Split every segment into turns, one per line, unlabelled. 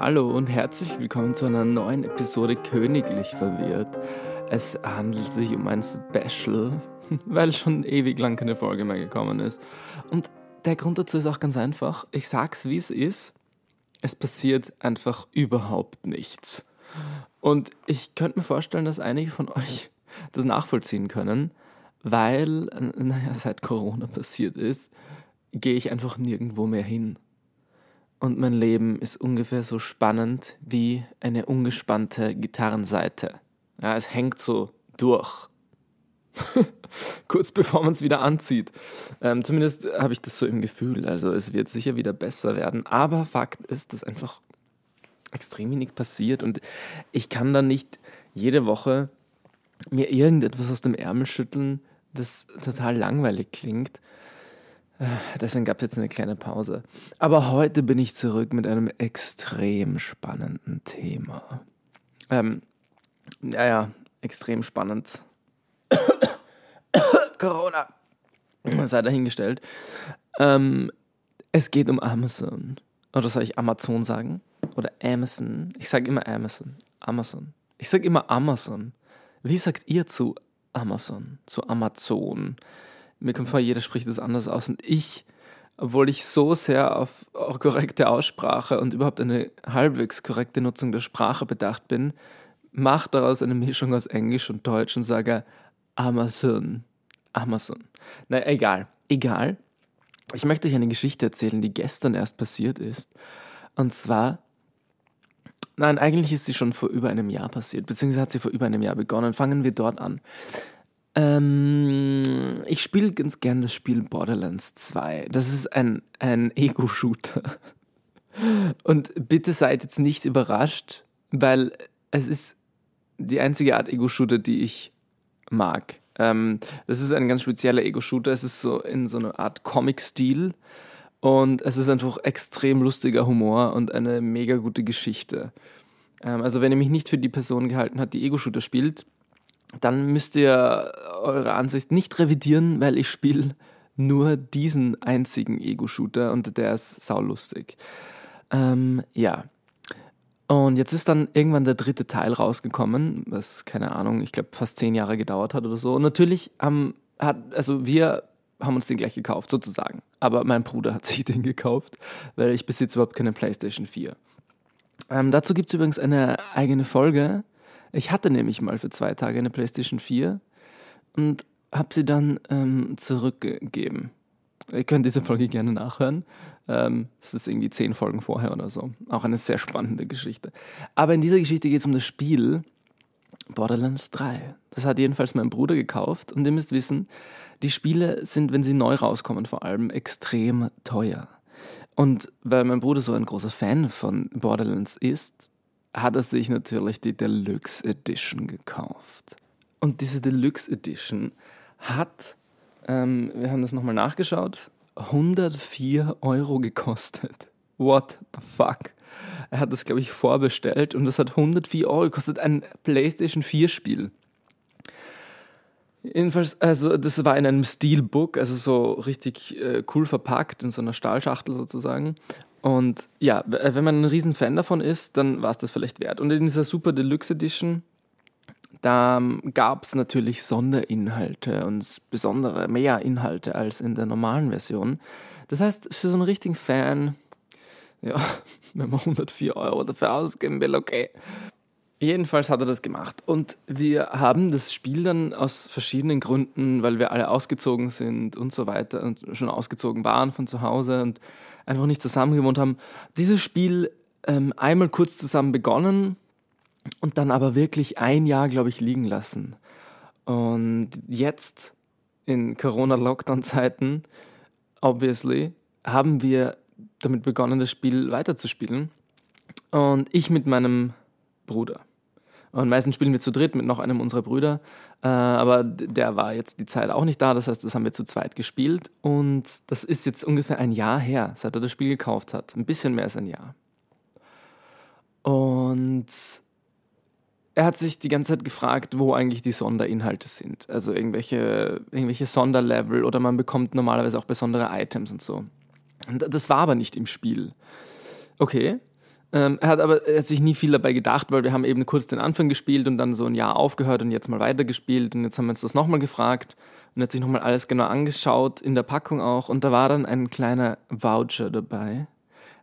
Hallo und herzlich willkommen zu einer neuen Episode Königlich Verwirrt. Es handelt sich um ein Special, weil schon ewig lang keine Folge mehr gekommen ist. Und der Grund dazu ist auch ganz einfach. Ich sag's wie es ist. Es passiert einfach überhaupt nichts. Und ich könnte mir vorstellen, dass einige von euch das nachvollziehen können, weil, naja, seit Corona passiert ist, gehe ich einfach nirgendwo mehr hin. Und mein Leben ist ungefähr so spannend wie eine ungespannte Gitarrenseite. Ja, es hängt so durch. Kurz bevor man es wieder anzieht. Ähm, zumindest habe ich das so im Gefühl. Also es wird sicher wieder besser werden. Aber Fakt ist, dass einfach extrem wenig passiert. Und ich kann dann nicht jede Woche mir irgendetwas aus dem Ärmel schütteln, das total langweilig klingt. Deswegen gab es jetzt eine kleine Pause. Aber heute bin ich zurück mit einem extrem spannenden Thema. Ähm, ja, ja, extrem spannend. Corona. Sei dahingestellt. Ähm, es geht um Amazon. Oder soll ich Amazon sagen? Oder Amazon? Ich sage immer Amazon. Amazon. Ich sage immer Amazon. Wie sagt ihr zu Amazon? Zu Amazon? Mir kommt vor, jeder spricht das anders aus. Und ich, obwohl ich so sehr auf korrekte Aussprache und überhaupt eine halbwegs korrekte Nutzung der Sprache bedacht bin, mache daraus eine Mischung aus Englisch und Deutsch und sage Amazon. Amazon. Na, egal. Egal. Ich möchte euch eine Geschichte erzählen, die gestern erst passiert ist. Und zwar, nein, eigentlich ist sie schon vor über einem Jahr passiert, beziehungsweise hat sie vor über einem Jahr begonnen. Fangen wir dort an. Ähm, ich spiele ganz gern das Spiel Borderlands 2. Das ist ein, ein Ego-Shooter. Und bitte seid jetzt nicht überrascht, weil es ist die einzige Art Ego-Shooter, die ich mag. Ähm, das ist ein ganz spezieller Ego-Shooter. Es ist so in so einer Art Comic-Stil. Und es ist einfach extrem lustiger Humor und eine mega gute Geschichte. Ähm, also wenn ihr mich nicht für die Person gehalten habt, die Ego-Shooter spielt, dann müsst ihr eure Ansicht nicht revidieren, weil ich spiele nur diesen einzigen Ego-Shooter und der ist saulustig. Ähm, ja. Und jetzt ist dann irgendwann der dritte Teil rausgekommen, was, keine Ahnung, ich glaube fast zehn Jahre gedauert hat oder so. Und natürlich haben, hat, also wir haben uns den gleich gekauft, sozusagen. Aber mein Bruder hat sich den gekauft, weil ich besitze überhaupt keine PlayStation 4. Ähm, dazu gibt es übrigens eine eigene Folge, ich hatte nämlich mal für zwei Tage eine PlayStation 4 und habe sie dann ähm, zurückgegeben. Ihr könnt diese Folge gerne nachhören. Ähm, es ist irgendwie zehn Folgen vorher oder so. Auch eine sehr spannende Geschichte. Aber in dieser Geschichte geht es um das Spiel Borderlands 3. Das hat jedenfalls mein Bruder gekauft und ihr müsst wissen, die Spiele sind, wenn sie neu rauskommen, vor allem extrem teuer. Und weil mein Bruder so ein großer Fan von Borderlands ist, hat er sich natürlich die Deluxe Edition gekauft. Und diese Deluxe Edition hat, ähm, wir haben das nochmal nachgeschaut, 104 Euro gekostet. What the fuck? Er hat das, glaube ich, vorbestellt und das hat 104 Euro gekostet. Ein PlayStation 4 Spiel. Jedenfalls, also das war in einem Steelbook, also so richtig äh, cool verpackt, in so einer Stahlschachtel sozusagen. Und ja, äh, wenn man ein riesen Fan davon ist, dann war es das vielleicht wert. Und in dieser Super Deluxe Edition, da gab es natürlich Sonderinhalte und besondere, mehr Inhalte als in der normalen Version. Das heißt, für so einen richtigen Fan, ja, wenn man 104 Euro dafür ausgeben will, okay. Jedenfalls hat er das gemacht. Und wir haben das Spiel dann aus verschiedenen Gründen, weil wir alle ausgezogen sind und so weiter und schon ausgezogen waren von zu Hause und einfach nicht zusammen gewohnt haben, dieses Spiel ähm, einmal kurz zusammen begonnen und dann aber wirklich ein Jahr, glaube ich, liegen lassen. Und jetzt in Corona-Lockdown-Zeiten, obviously, haben wir damit begonnen, das Spiel weiterzuspielen. Und ich mit meinem Bruder. Und meistens spielen wir zu dritt mit noch einem unserer Brüder. Äh, aber der war jetzt die Zeit auch nicht da. Das heißt, das haben wir zu zweit gespielt. Und das ist jetzt ungefähr ein Jahr her, seit er das Spiel gekauft hat. Ein bisschen mehr als ein Jahr. Und er hat sich die ganze Zeit gefragt, wo eigentlich die Sonderinhalte sind. Also irgendwelche, irgendwelche Sonderlevel oder man bekommt normalerweise auch besondere Items und so. Und das war aber nicht im Spiel. Okay, Ähm, er hat aber er hat sich nie viel dabei gedacht, weil wir haben eben kurz den Anfang gespielt und dann so ein Jahr aufgehört und jetzt mal weitergespielt und jetzt haben wir uns das nochmal gefragt und hat sich nochmal alles genau angeschaut, in der Packung auch. Und da war dann ein kleiner Voucher dabei,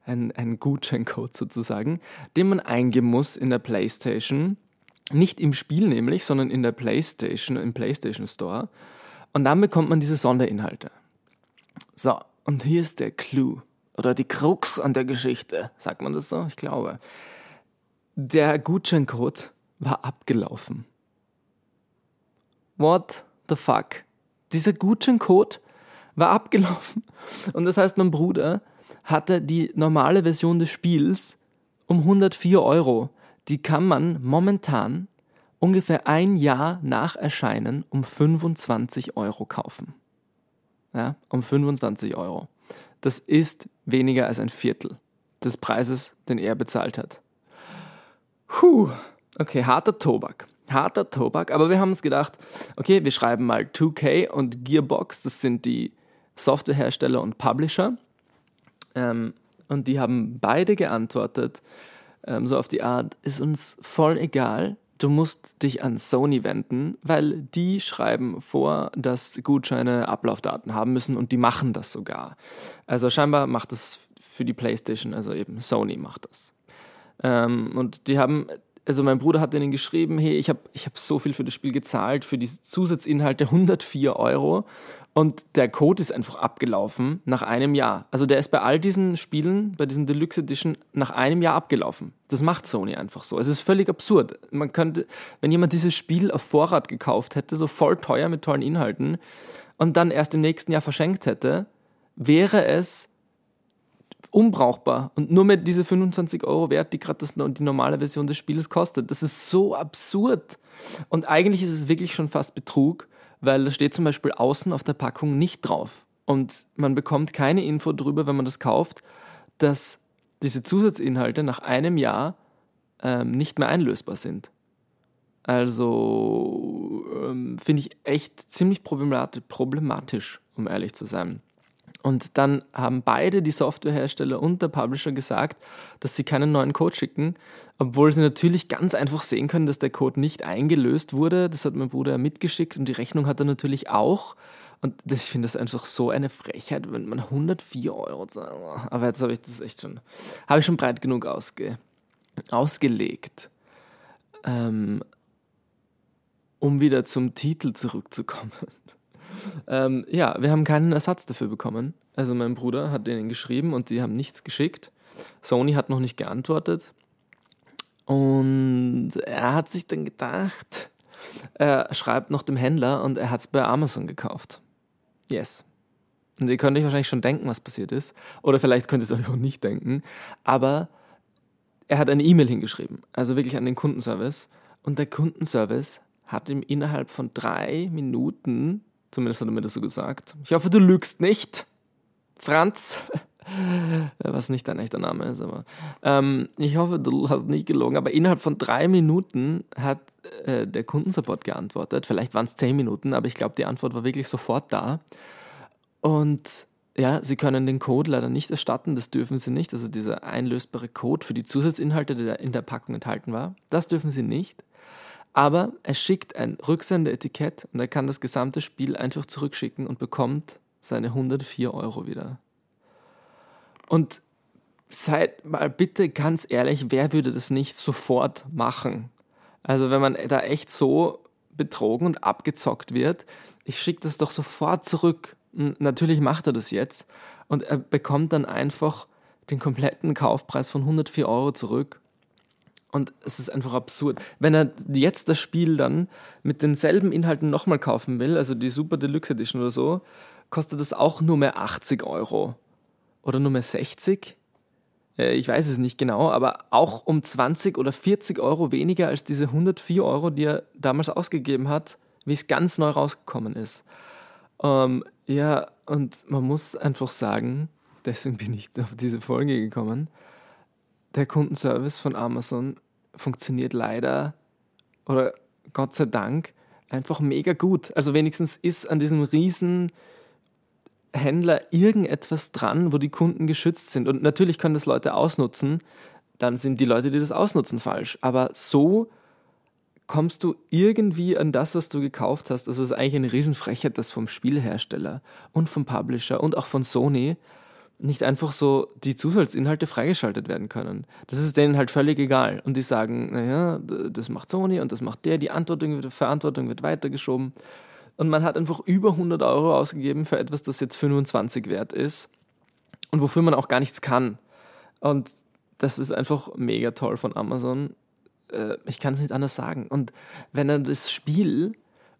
ein, ein Gutscheincode sozusagen, den man eingeben muss in der Playstation, nicht im Spiel nämlich, sondern in der Playstation, im Playstation Store. Und dann bekommt man diese Sonderinhalte. So, und hier ist der Clou oder die Krux an der Geschichte, sagt man das so? Ich glaube. Der Gutscheincode war abgelaufen. What the fuck? Dieser Gutscheincode war abgelaufen. Und das heißt, mein Bruder hatte die normale Version des Spiels um 104 Euro. Die kann man momentan ungefähr ein Jahr nach Erscheinen um 25 Euro kaufen. Ja, um 25 Euro. Das ist weniger als ein Viertel des Preises, den er bezahlt hat. Puh, okay, harter Tobak. Harter Tobak, aber wir haben uns gedacht, okay, wir schreiben mal 2K und Gearbox, das sind die Softwarehersteller und Publisher. Ähm, und die haben beide geantwortet, ähm, so auf die Art, ist uns voll egal, du musst dich an Sony wenden, weil die schreiben vor, dass Gutscheine Ablaufdaten haben müssen und die machen das sogar. Also scheinbar macht das für die PlayStation, also eben Sony macht das. Ähm, und die haben, also mein Bruder hat ihnen geschrieben, hey, ich habe ich hab so viel für das Spiel gezahlt, für die Zusatzinhalte 104 Euro und der Code ist einfach abgelaufen nach einem Jahr. Also der ist bei all diesen Spielen, bei diesen Deluxe Edition, nach einem Jahr abgelaufen. Das macht Sony einfach so. Es ist völlig absurd. Man könnte, wenn jemand dieses Spiel auf Vorrat gekauft hätte, so voll teuer mit tollen Inhalten, und dann erst im nächsten Jahr verschenkt hätte, wäre es unbrauchbar und nur mit diese 25 Euro wert, die gerade die normale Version des Spiels kostet. Das ist so absurd. Und eigentlich ist es wirklich schon fast Betrug, weil da steht zum Beispiel außen auf der Packung nicht drauf. Und man bekommt keine Info darüber, wenn man das kauft, dass diese Zusatzinhalte nach einem Jahr ähm, nicht mehr einlösbar sind. Also ähm, finde ich echt ziemlich problematisch, um ehrlich zu sein. Und dann haben beide, die Softwarehersteller und der Publisher, gesagt, dass sie keinen neuen Code schicken, obwohl sie natürlich ganz einfach sehen können, dass der Code nicht eingelöst wurde. Das hat mein Bruder mitgeschickt und die Rechnung hat er natürlich auch. Und ich finde das einfach so eine Frechheit, wenn man 104 Euro zahlt. Aber jetzt habe ich das echt schon, habe ich schon breit genug ausge, ausgelegt. Ähm, um wieder zum Titel zurückzukommen. Ähm, ja, wir haben keinen Ersatz dafür bekommen. Also mein Bruder hat denen geschrieben und die haben nichts geschickt. Sony hat noch nicht geantwortet. Und er hat sich dann gedacht, er schreibt noch dem Händler und er hat es bei Amazon gekauft. Yes. Und ihr könnt euch wahrscheinlich schon denken, was passiert ist. Oder vielleicht könnt ihr es euch auch nicht denken. Aber er hat eine E-Mail hingeschrieben, also wirklich an den Kundenservice. Und der Kundenservice hat ihm innerhalb von drei Minuten Zumindest hat er mir das so gesagt. Ich hoffe, du lügst nicht. Franz. Was nicht dein echter Name ist, aber. Ähm, ich hoffe, du hast nicht gelogen. Aber innerhalb von drei Minuten hat äh, der Kundensupport geantwortet. Vielleicht waren es zehn Minuten, aber ich glaube, die Antwort war wirklich sofort da. Und ja, sie können den Code leider nicht erstatten, das dürfen sie nicht. Also dieser einlösbare Code für die Zusatzinhalte, der in der Packung enthalten war, das dürfen sie nicht. Aber er schickt ein Rücksendeetikett und er kann das gesamte Spiel einfach zurückschicken und bekommt seine 104 Euro wieder. Und seid mal bitte ganz ehrlich, wer würde das nicht sofort machen? Also wenn man da echt so betrogen und abgezockt wird, ich schicke das doch sofort zurück. natürlich macht er das jetzt und er bekommt dann einfach den kompletten Kaufpreis von 104 Euro zurück und es ist einfach absurd. Wenn er jetzt das Spiel dann mit denselben Inhalten nochmal kaufen will, also die Super Deluxe Edition oder so, kostet das auch nur mehr 80 Euro. Oder nur mehr 60? Äh, ich weiß es nicht genau, aber auch um 20 oder 40 Euro weniger als diese 104 Euro, die er damals ausgegeben hat, wie es ganz neu rausgekommen ist. Ähm, ja, und man muss einfach sagen, deswegen bin ich auf diese Folge gekommen, der Kundenservice von Amazon funktioniert leider oder Gott sei Dank einfach mega gut. Also wenigstens ist an diesem riesen Händler irgendetwas dran, wo die Kunden geschützt sind. Und natürlich können das Leute ausnutzen, dann sind die Leute, die das ausnutzen, falsch. Aber so kommst du irgendwie an das, was du gekauft hast. Also es ist eigentlich eine Riesenfrechheit, dass vom Spielhersteller und vom Publisher und auch von Sony nicht einfach so die Zusatzinhalte freigeschaltet werden können. Das ist denen halt völlig egal. Und die sagen, naja, das macht Sony und das macht der, die Verantwortung, Verantwortung wird weitergeschoben. Und man hat einfach über 100 Euro ausgegeben für etwas, das jetzt 25 wert ist und wofür man auch gar nichts kann. Und das ist einfach mega toll von Amazon. Äh, ich kann es nicht anders sagen. Und wenn er das Spiel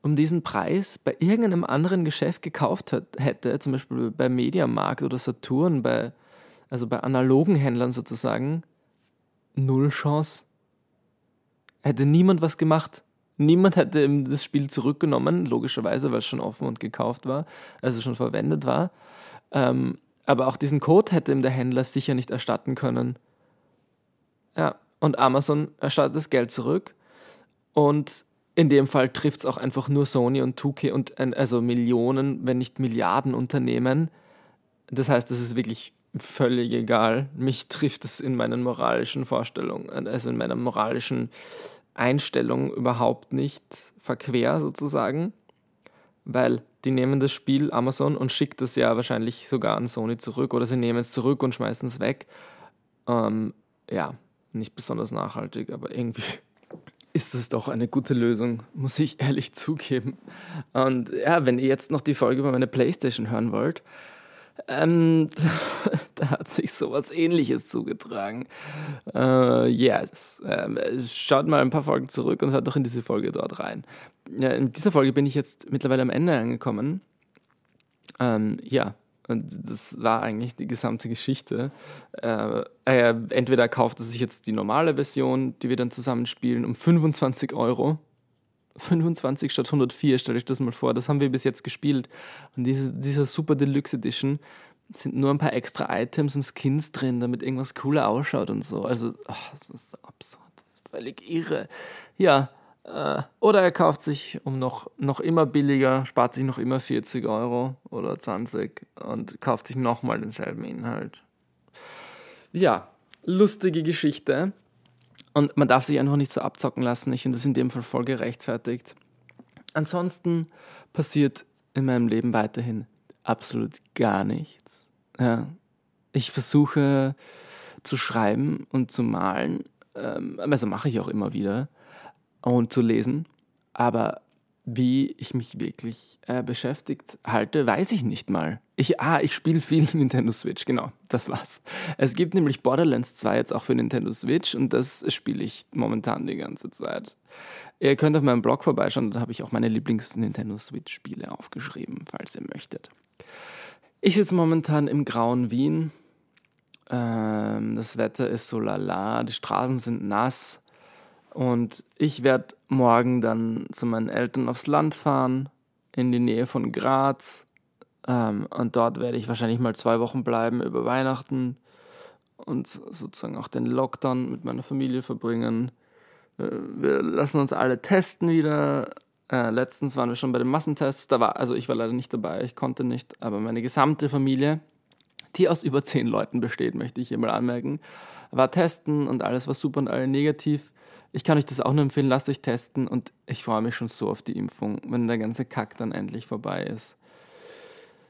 um diesen Preis bei irgendeinem anderen Geschäft gekauft hätte, zum Beispiel bei Mediamarkt oder Saturn, bei, also bei analogen Händlern sozusagen, null Chance. Hätte niemand was gemacht. Niemand hätte das Spiel zurückgenommen, logischerweise, weil es schon offen und gekauft war, also schon verwendet war. Ähm, aber auch diesen Code hätte ihm der Händler sicher nicht erstatten können. Ja, und Amazon erstattet das Geld zurück. Und in dem Fall trifft es auch einfach nur Sony und 2K und also Millionen, wenn nicht Milliarden Unternehmen. Das heißt, es ist wirklich völlig egal. Mich trifft es in meinen moralischen Vorstellungen, also in meiner moralischen Einstellung überhaupt nicht verquer sozusagen, weil die nehmen das Spiel Amazon und schickt es ja wahrscheinlich sogar an Sony zurück oder sie nehmen es zurück und schmeißen es weg. Ähm, ja, nicht besonders nachhaltig, aber irgendwie ist es doch eine gute Lösung, muss ich ehrlich zugeben. Und ja, wenn ihr jetzt noch die Folge über meine Playstation hören wollt, ähm, da hat sich sowas ähnliches zugetragen. Äh, yes. Ähm, schaut mal ein paar Folgen zurück und hört doch in diese Folge dort rein. Ja, in dieser Folge bin ich jetzt mittlerweile am Ende angekommen. Ähm, ja, und das war eigentlich die gesamte Geschichte. Äh, äh, entweder kauft er sich jetzt die normale Version, die wir dann zusammenspielen, um 25 Euro. 25 statt 104, stelle ich das mal vor. Das haben wir bis jetzt gespielt. Und diese, dieser Super Deluxe Edition sind nur ein paar extra Items und Skins drin, damit irgendwas cooler ausschaut und so. Also, oh, das ist absurd. Das ist völlig irre. Ja, oder er kauft sich um noch, noch immer billiger, spart sich noch immer 40 Euro oder 20 und kauft sich nochmal denselben Inhalt. Ja, lustige Geschichte. Und man darf sich einfach nicht so abzocken lassen. Ich finde das in dem Fall voll gerechtfertigt. Ansonsten passiert in meinem Leben weiterhin absolut gar nichts. Ja. Ich versuche zu schreiben und zu malen. Ähm, also mache ich auch immer wieder und zu lesen. Aber wie ich mich wirklich äh, beschäftigt halte, weiß ich nicht mal. Ich, ah, ich spiele viel Nintendo Switch, genau, das war's. Es gibt nämlich Borderlands 2 jetzt auch für Nintendo Switch und das spiele ich momentan die ganze Zeit. Ihr könnt auf meinem Blog vorbeischauen, da habe ich auch meine Lieblings-Nintendo Switch-Spiele aufgeschrieben, falls ihr möchtet. Ich sitze momentan im grauen Wien. Ähm, das Wetter ist so lala, die Straßen sind nass. Und ich werde morgen dann zu meinen Eltern aufs Land fahren, in die Nähe von Graz. Ähm, und dort werde ich wahrscheinlich mal zwei Wochen bleiben über Weihnachten und sozusagen auch den Lockdown mit meiner Familie verbringen. Äh, wir lassen uns alle testen wieder. Äh, letztens waren wir schon bei den Massentests. Da war, also ich war leider nicht dabei, ich konnte nicht, aber meine gesamte Familie, die aus über zehn Leuten besteht, möchte ich hier mal anmerken, war testen und alles war super und alle negativ. Ich kann euch das auch nur empfehlen, lasst euch testen und ich freue mich schon so auf die Impfung, wenn der ganze Kack dann endlich vorbei ist.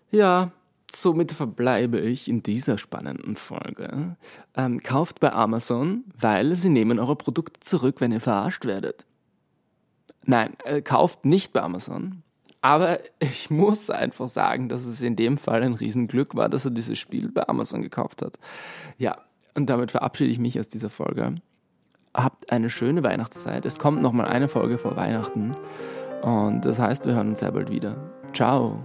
Ja, somit verbleibe ich in dieser spannenden Folge. Ähm, kauft bei Amazon, weil sie nehmen eure Produkte zurück, wenn ihr verarscht werdet. Nein, äh, kauft nicht bei Amazon. Aber ich muss einfach sagen, dass es in dem Fall ein Riesenglück war, dass er dieses Spiel bei Amazon gekauft hat. Ja, und damit verabschiede ich mich aus dieser Folge habt eine schöne Weihnachtszeit. Es kommt nochmal eine Folge vor Weihnachten. Und das heißt, wir hören uns sehr bald wieder. Ciao.